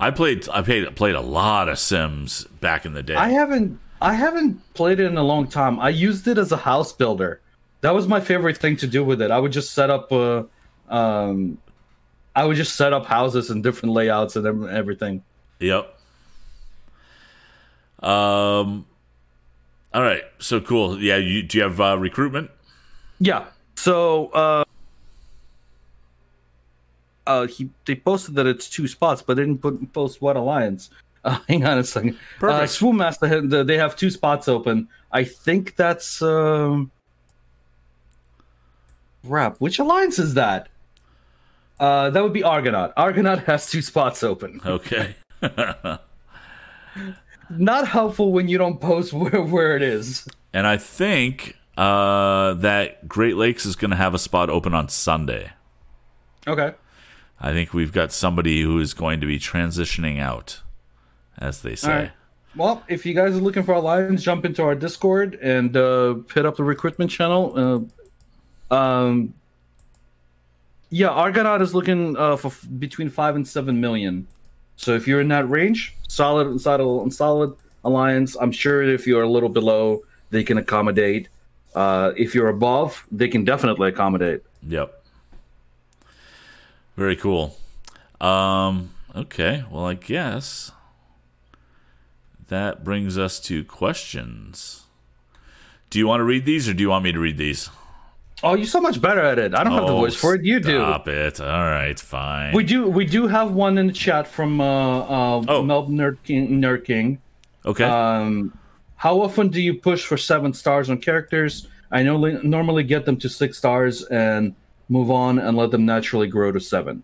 S1: I played I played played a lot of Sims back in the day.
S2: I haven't I haven't played it in a long time. I used it as a house builder. That was my favorite thing to do with it. I would just set up uh um I would just set up houses and different layouts and everything.
S1: Yep. Um. All right. So cool. Yeah. You do you have uh, recruitment?
S2: Yeah. So uh uh he they posted that it's two spots, but they didn't put post what alliance. Uh, hang on a second. Uh,
S1: Perfect.
S2: Swoon Master, they have two spots open. I think that's um. Crap, which alliance is that? Uh, that would be Argonaut. Argonaut has two spots open.
S1: Okay.
S2: Not helpful when you don't post where, where it is.
S1: and I think uh, that Great Lakes is going to have a spot open on Sunday.
S2: Okay.
S1: I think we've got somebody who is going to be transitioning out, as they say.
S2: Right. Well, if you guys are looking for alliance, jump into our Discord and uh, hit up the recruitment channel. Uh, um, yeah, Argonaut is looking uh, for f- between five and seven million. So if you're in that range, solid, solid, solid alliance. I'm sure if you're a little below, they can accommodate. Uh, if you're above, they can definitely accommodate.
S1: Yep. Very cool. Um, okay. Well, I guess that brings us to questions. Do you want to read these or do you want me to read these?
S2: Oh, you're so much better at it. I don't have the
S1: Oh,
S2: voice for it. You do.
S1: Stop it. All right, fine.
S2: We do. We do have one in the chat from uh, uh,
S1: Oh.
S2: Melb Nerd King. Nerd King.
S1: okay.
S2: Um, how often do you push for seven stars on characters? I know normally get them to six stars and move on and let them naturally grow to seven.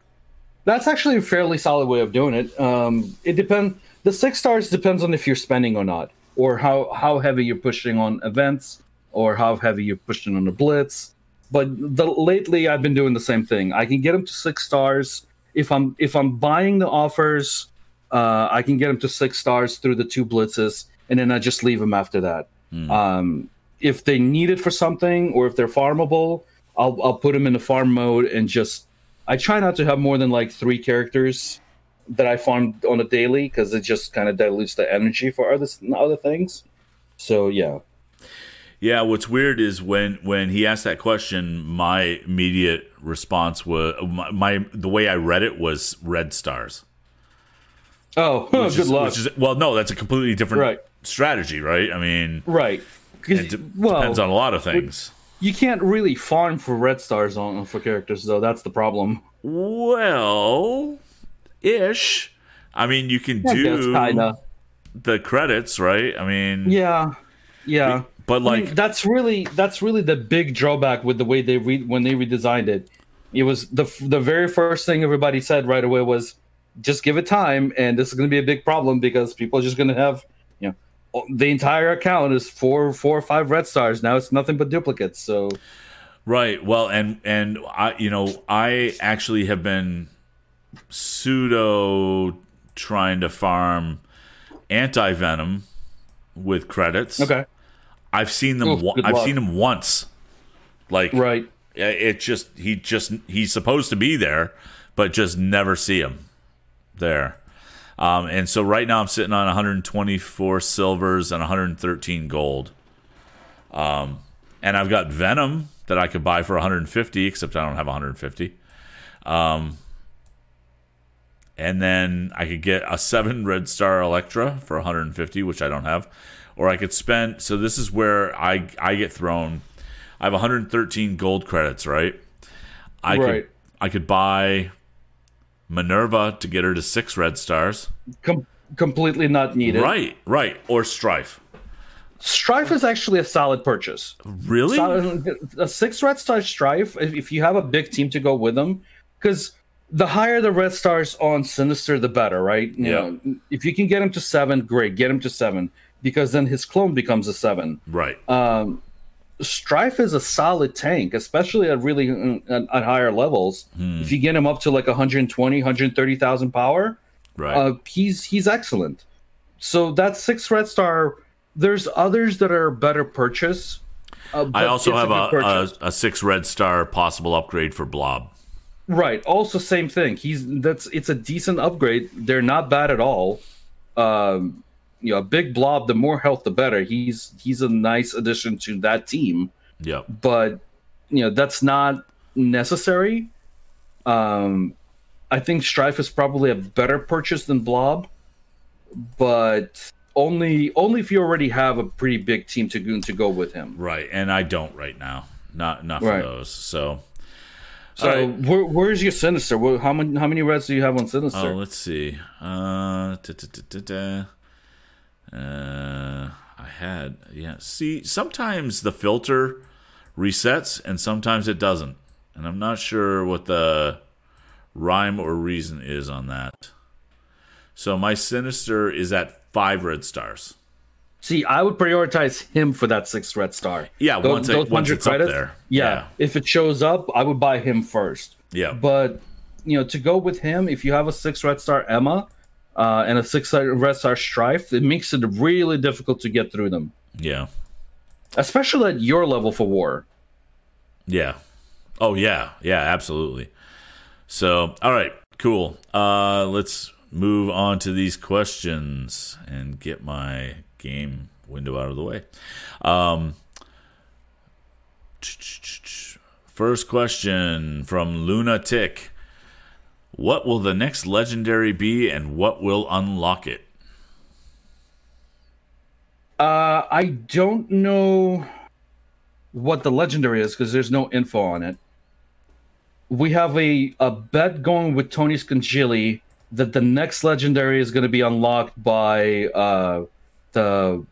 S2: That's actually a fairly solid way of doing it. Um, it depends. The six stars depends on if you're spending or not, or how how heavy you're pushing on events, or how heavy you're pushing on the blitz. But the, lately, I've been doing the same thing. I can get them to six stars if I'm if I'm buying the offers. Uh, I can get them to six stars through the two blitzes, and then I just leave them after that. Um, if they need it for something, or if they're farmable, I'll I'll put them in the farm mode and just. I try not to have more than like three characters that I farm on a daily because it just kind of dilutes the energy for other other things. So yeah,
S1: yeah, what's weird is when when he asked that question, my immediate response was my, my the way I read it was red stars.
S2: Oh,
S1: Which
S2: good
S1: is,
S2: luck.
S1: Is, well, no, that's a completely different
S2: Right.
S1: strategy, right? I mean,
S2: right.
S1: it de-
S2: well,
S1: depends on a lot of things.
S2: you can't really farm for red stars on for characters though. That's the problem.
S1: Well, ish. I mean, you can
S2: guess
S1: do the credits, right? I mean,
S2: Yeah, yeah.
S1: But
S2: I mean,
S1: like,
S2: that's really that's really the big drawback with the way they re- when they redesigned it. It was the the very first thing everybody said right away was just give it time, and this is going to be a big problem because people are just going to have you know the entire account is four four or five red stars now. It's nothing but duplicates. So
S1: right? Well, and and I, you know, I actually have been pseudo trying to farm anti venom with credits.
S2: okay,
S1: I've seen them.
S2: Oof,
S1: I've
S2: luck.
S1: seen him once. Like,
S2: right.
S1: it just he just he's supposed to be there, but just never see him there. Um, and so right now I'm sitting on 124 silvers and 113 gold. Um, and I've got Venom that I could buy for 150, except I don't have 150. Um, and then I could get a seven red star Elektra for 150, which I don't have, or I could spend. So this is where I I get thrown. I have 113 gold credits, right? I
S2: Right.
S1: could I could buy Minerva to get her to six red stars.
S2: Com- completely not needed.
S1: Right, right, or Strife.
S2: Strife is actually a solid purchase.
S1: Really?
S2: Solid- a six red star strife if, if you have a big team to go with them because the higher the red stars on sinister the better right You
S1: Yeah.
S2: know, if you can get him to seven great get him to seven because then his clone becomes a seven
S1: Right.
S2: um strife is a solid tank especially at really uh, at, at higher levels
S1: Hmm.
S2: if you get him up to like 120 130000 power
S1: Right.
S2: Uh, he's he's excellent. So that's six red star. There's others that are better purchase. Uh,
S1: I also have a, a, a six red star possible upgrade for Blob.
S2: Right. Also, same thing. He's that's it's a decent upgrade. They're not bad at all. Um, you know, a big blob. The more health, the better. He's he's a nice addition to that team.
S1: Yeah.
S2: But you know, that's not necessary. Um, I think Strife is probably a better purchase than Blob, but only only if you already have a pretty big team to go to go with him.
S1: Right. And I don't right now. Not not for
S2: Right.
S1: those. So.
S2: So
S1: right.
S2: where, where's your Sinister? How many how many reds do you have on Sinister?
S1: Oh, let's see. Uh, da, da, da. Uh, I had yeah. See, sometimes the filter resets and sometimes it doesn't, and I'm not sure what the rhyme or reason is on that. So my sinister is at five red stars.
S2: See, I would prioritize him for that sixth red star.
S1: Yeah,
S2: Those-
S1: once, it,
S2: those
S1: once
S2: 100
S1: it's up
S2: credits,
S1: there.
S2: Yeah, if it shows up, I would buy him first.
S1: yeah,
S2: But you know, to go with him, if you have a six red star Emma uh, and a six red star Strife, it makes it really difficult to get through them,
S1: yeah,
S2: especially at your level for war.
S1: yeah. Oh yeah, yeah, absolutely. So, all right, cool. Uh, let's move on to these questions and get my game window out of the way. Um, first question from Lunatic. What will the next legendary be and what will unlock it?
S2: Uh, I don't know what the legendary is because there's no info on it. We have a, a bet going with Tony Scangili that the next legendary is going to be unlocked by uh, the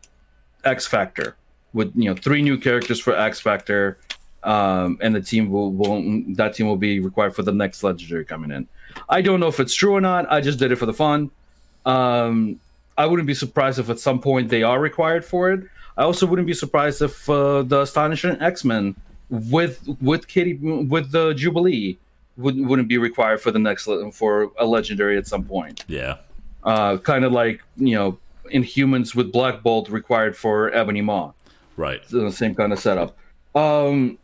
S2: X Factor with you know three new characters for X Factor, um, and the team will, will that team will be required for the next legendary coming in. I don't know if it's true or not. I just did it for the fun. Um, I wouldn't be surprised if at some point they are required for it. I also wouldn't be surprised if uh, the Astonishing X Men with with Kitty with the Jubilee would, wouldn't be required for the next for a legendary at some point.
S1: Yeah,
S2: Uh, kind of like you know Inhumans with Black Bolt required for Ebony Maw
S1: right.
S2: the same kind of setup. Um,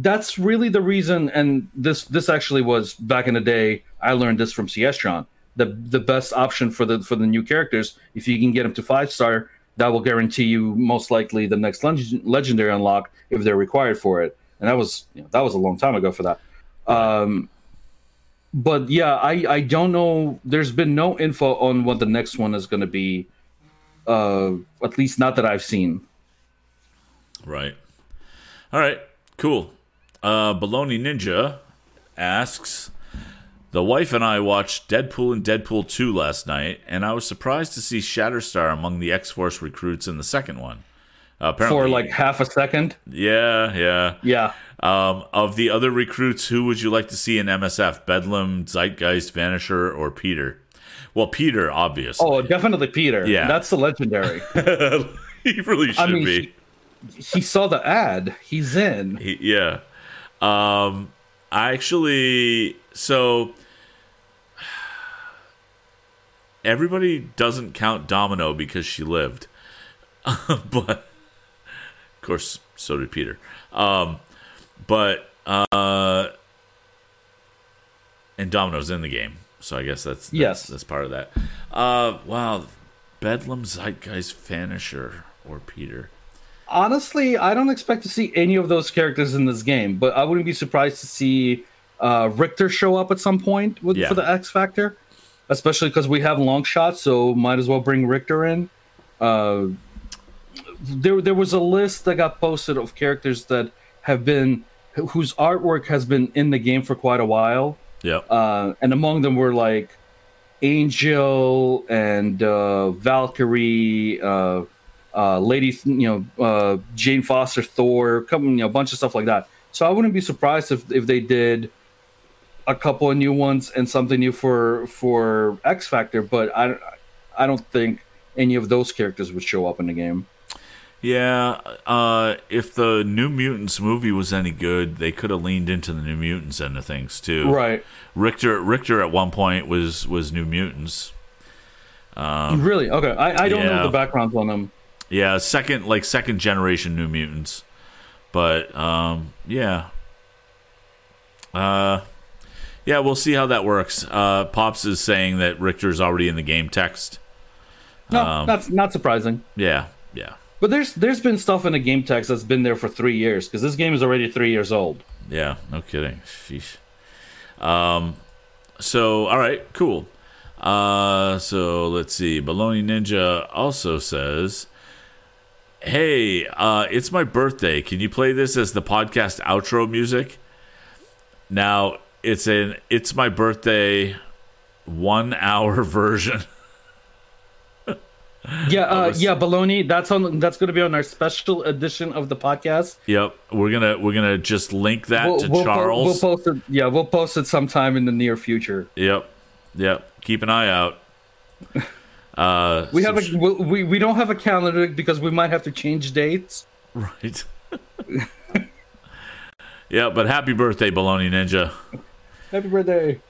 S2: that's really the reason, and this this actually was back in the day. I learned this from Siestron. The the best option for the for the new characters, if you can get them to five star, that will guarantee you most likely the next leg- legendary unlock if they're required for it. And that was you know, that was a long time ago for that. Um, but yeah, I I don't know. There's been no info on what the next one is going to be. Uh, at least not that I've seen.
S1: Right. All right. Cool. Uh, Baloney Ninja asks The wife and I watched Deadpool and Deadpool 2 last night, and I was surprised to see Shatterstar among the X Force recruits in the second one. Uh, apparently,
S2: for like half a second.
S1: yeah, yeah.
S2: Yeah.
S1: Um, of the other recruits, who would you like to see in MSF? Bedlam, Zeitgeist, Vanisher, or Peter? Well, Peter, obviously.
S2: Oh, definitely Peter.
S1: Yeah.
S2: That's the legendary.
S1: he really should
S2: I mean,
S1: be.
S2: he, he saw the ad. He's in.
S1: He- yeah. Um, I actually so everybody doesn't count Domino because she lived, but of course so did Peter. Um, but uh, and Domino's in the game, so I guess that's, that's
S2: Yes.
S1: that's part of that. Uh, wow, Bedlam, Zeitgeist, Vanisher, or Peter.
S2: Honestly, I don't expect to see any of those characters in this game, but I wouldn't be surprised to see uh, Richter show up at some point with,
S1: Yeah.
S2: for the X Factor, especially because we have long shots, so might as well bring Richter in. Uh, there, there was a list that got posted of characters that have been whose artwork has been in the game for quite a while.
S1: Yeah,
S2: uh, and among them were like Angel and uh, Valkyrie, uh, Lady, you know, uh, Jane Foster, Thor, you know, a bunch of stuff like that. So I wouldn't be surprised if if they did a couple of new ones and something new for for X Factor, but I I don't think any of those characters would show up in the game.
S1: Yeah, uh, if the New Mutants movie was any good, they could have leaned into the New Mutants end of things too.
S2: Right.
S1: Richter Richter at one point was was New Mutants.
S2: really? Okay. I, I don't know the backgrounds on them.
S1: Yeah, second like second generation New Mutants. But um, yeah. Uh, yeah, we'll see how that works. Uh, Pops is saying that Richter's already in the game text.
S2: No,
S1: Um,
S2: that's not surprising.
S1: Yeah, yeah,
S2: But there's there's been stuff in the game text that's been there for three years because this game is already three years old.
S1: yeah. No kidding. Sheesh. Um, so all right, cool. Uh, so let's see. Baloney Ninja also says, "Hey, uh, it's my birthday. Can you play this as the podcast outro music?" Now it's an "It's my birthday" one hour version.
S2: Yeah, uh, yeah, baloney. That's on. That's going to be on our special edition of the podcast.
S1: yep, we're gonna we're gonna just link that
S2: We'll,
S1: to
S2: we'll,
S1: Charles.
S2: we'll post it. Yeah, we'll post it sometime in the near future.
S1: Yep, yep. Keep an eye out. Uh,
S2: We
S1: some
S2: have
S1: sh-
S2: a we, we we don't have a calendar because we might have to change dates.
S1: Right. yeah, but happy birthday, Baloney Ninja.
S2: Happy birthday!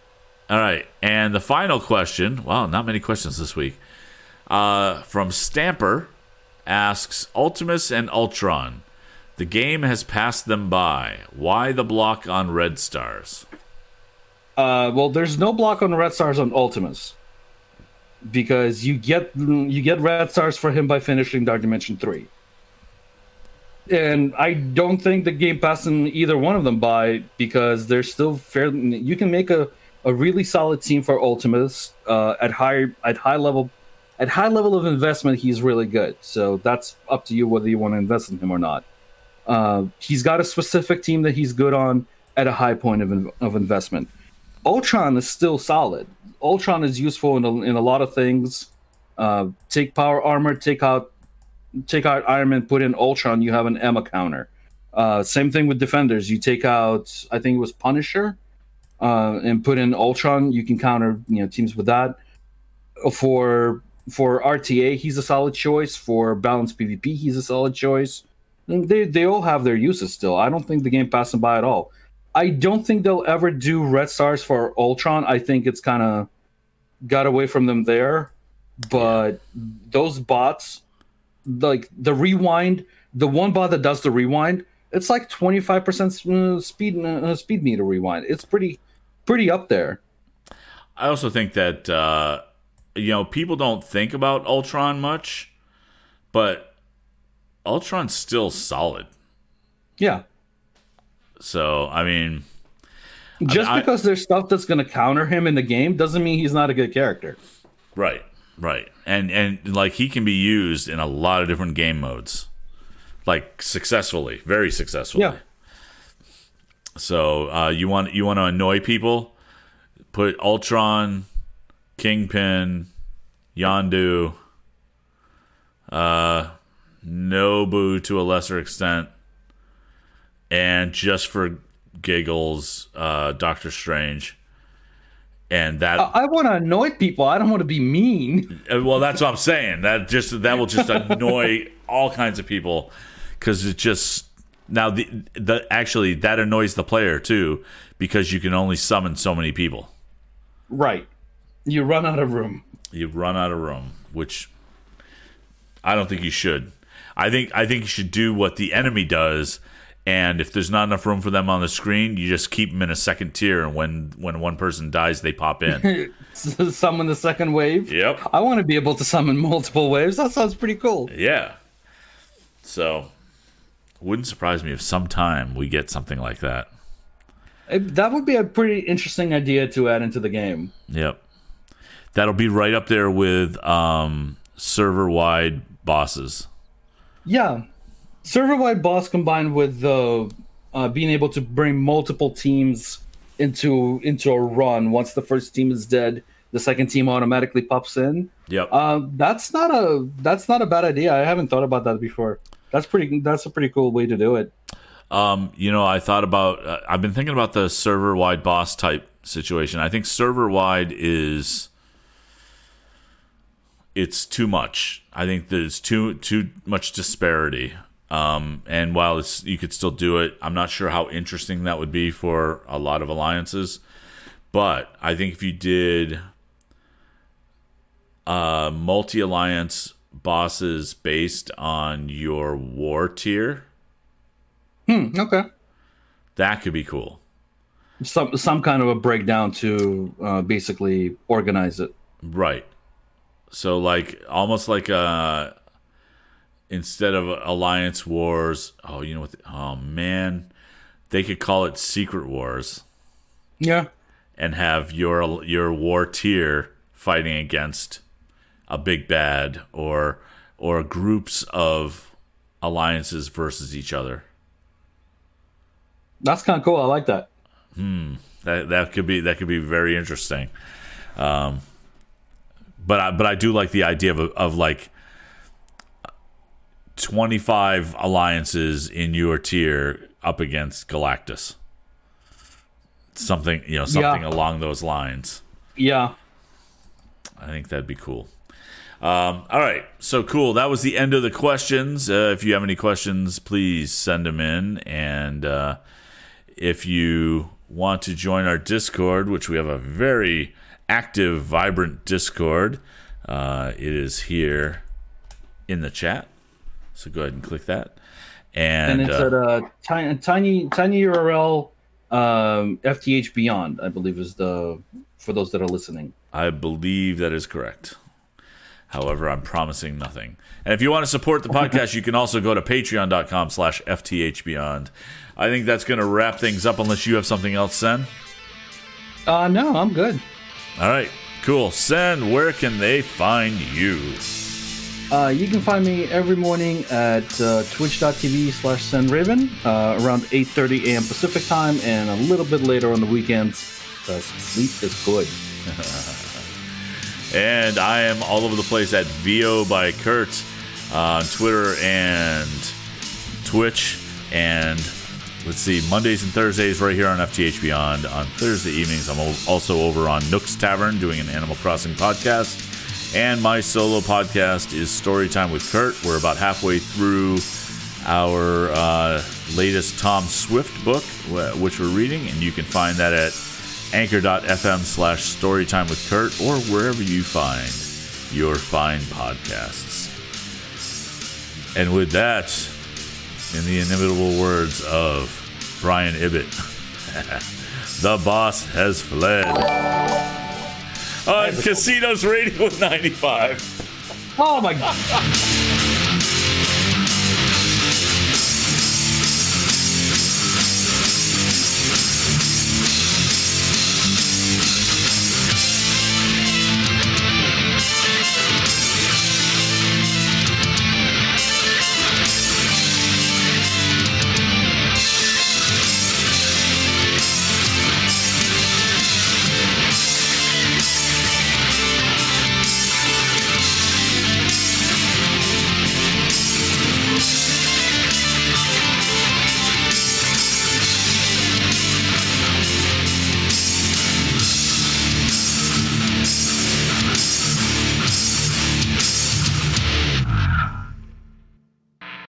S1: All right. And the final question wow, not many questions this week. Uh, from Stamper asks Ultimus and Ultron. The game has passed them by. Why the block on Red Stars?
S2: Uh, well, there's no block on Red Stars on Ultimus because you get you get Red Stars for him by finishing Dark Dimension three. And I don't think the game passing either one of them by because they're still fairly. You can make a, a really solid team for Ultimus uh, at high at high level at high level of investment. He's really good. So that's up to you whether you want to invest in him or not. Uh, he's got a specific team that he's good on at a high point of, of investment. Ultron is still solid. Ultron is useful in a, in a lot of things. Uh, take power armor, take out take out Iron Man, put in Ultron, you have an Emma counter. Uh, same thing with Defenders. You take out, I think it was Punisher, uh, and put in Ultron. You can counter, you know, teams with that. For for RTA, he's a solid choice. For balanced PvP, he's a solid choice. They they all have their uses still. I don't think the game passed them by at all. I don't think they'll ever do Red Stars for Ultron. I think it's kind of got away from them there. But those bots, like the rewind, the one bot that does the rewind, it's like twenty five percent speed uh, speed meter rewind. It's pretty pretty up there.
S1: I also think that uh, you know people don't think about Ultron much, but Ultron's still solid.
S2: Yeah,
S1: So I mean,
S2: just
S1: I-
S2: because there's stuff that's going to counter him in the game doesn't mean he's not a good character.
S1: right, right, and and like he can be used in a lot of different game modes, like successfully, very successfully.
S2: Yeah.
S1: So uh, you want you want to annoy people? Put Ultron, Kingpin, Yondu, uh, Nobu to a lesser extent, and just for giggles, uh, Doctor Strange. And that
S2: I, I want to annoy people. I don't want to be mean.
S1: uh, well, that's what I'm saying. That just that will just annoy all kinds of people because it just now the the actually that annoys the player too because you can only summon so many people.
S2: Right. You run out of room.
S1: You run out of room, which I don't think you should. I think I think you should do what the enemy does, and if there's not enough room for them on the screen, you just keep them in a second tier, and when when one person dies, they pop in.
S2: summon the second wave.
S1: yep.
S2: I want to be able to summon multiple waves. That sounds pretty cool.
S1: Yeah. So, wouldn't surprise me if sometime we get something like that.
S2: It- that would be a pretty interesting idea to add into the game.
S1: Yep. That'll be right up there with um, server wide bosses.
S2: Yeah, server-wide boss combined with the uh, being able to bring multiple teams into into a run. Once the first team is dead, the second team automatically pops in.
S1: Yep.
S2: Uh, that's not a that's not a bad idea. I haven't thought about that before. That's pretty. That's a pretty cool way to do it.
S1: Um, you know, I thought about, uh, I've been thinking about the server wide boss type situation. I think server wide is it's too much. I think there's too too much disparity. Um, and while it's you could still do it, I'm not sure how interesting that would be for a lot of alliances. But I think if you did uh, multi alliance bosses based on your war tier,
S2: Hmm, okay.
S1: that could be cool.
S2: Some some kind of a breakdown to uh, basically organize it.
S1: Right. So like almost like a instead of alliance wars. Oh, you know what? Oh man, they could call it secret wars
S2: Yeah.
S1: and have your your war tier fighting against a big bad or or groups of alliances versus each other.
S2: That's kind of cool. I like that. Hmm.
S1: That that could be that could be very interesting. Um, but I but I do like the idea of of like twenty five alliances in your tier up against Galactus. Something you know something
S2: Yeah.
S1: along those lines.
S2: Yeah.
S1: I think that'd be cool. Um, all right, so cool. That was the end of the questions. Uh, if you have any questions, please send them in. And uh, if you want to join our Discord, which we have a very active, vibrant Discord, uh, it is here in the chat. So go ahead and click that. And,
S2: And it's
S1: uh,
S2: at a tiny tiny tiny URL um, FTH Beyond, I believe is the for those that are listening.
S1: I believe that is correct. However, I'm promising nothing. And if you want to support the podcast, you can also go to patreon.com slash FTHBeyond. I think that's going to wrap things up unless you have something else, Sen.
S2: Uh no, I'm good.
S1: All right, cool. Sen, where can they find you?
S2: Uh, you can find me every morning at uh, twitch.tv slash senraven uh, around 8.30 a.m. Pacific time and a little bit later on the weekends sleep is good.
S1: And I am all over the place at VO by Kurt uh, on Twitter and Twitch. And let's see, Mondays and Thursdays right here on FTH Beyond. On Thursday evenings, I'm also over on Nook's Tavern doing an Animal Crossing podcast. And my solo podcast is Storytime with Kurt. We're about halfway through our uh, latest Tom Swift book, which we're reading, and you can find that at anchor.fm slash storytime with Kurt or wherever you find your fine podcasts. And with that, in the inimitable words of Brian Ibbett, the boss has fled. On Casinos Radio 95.
S2: Oh my god.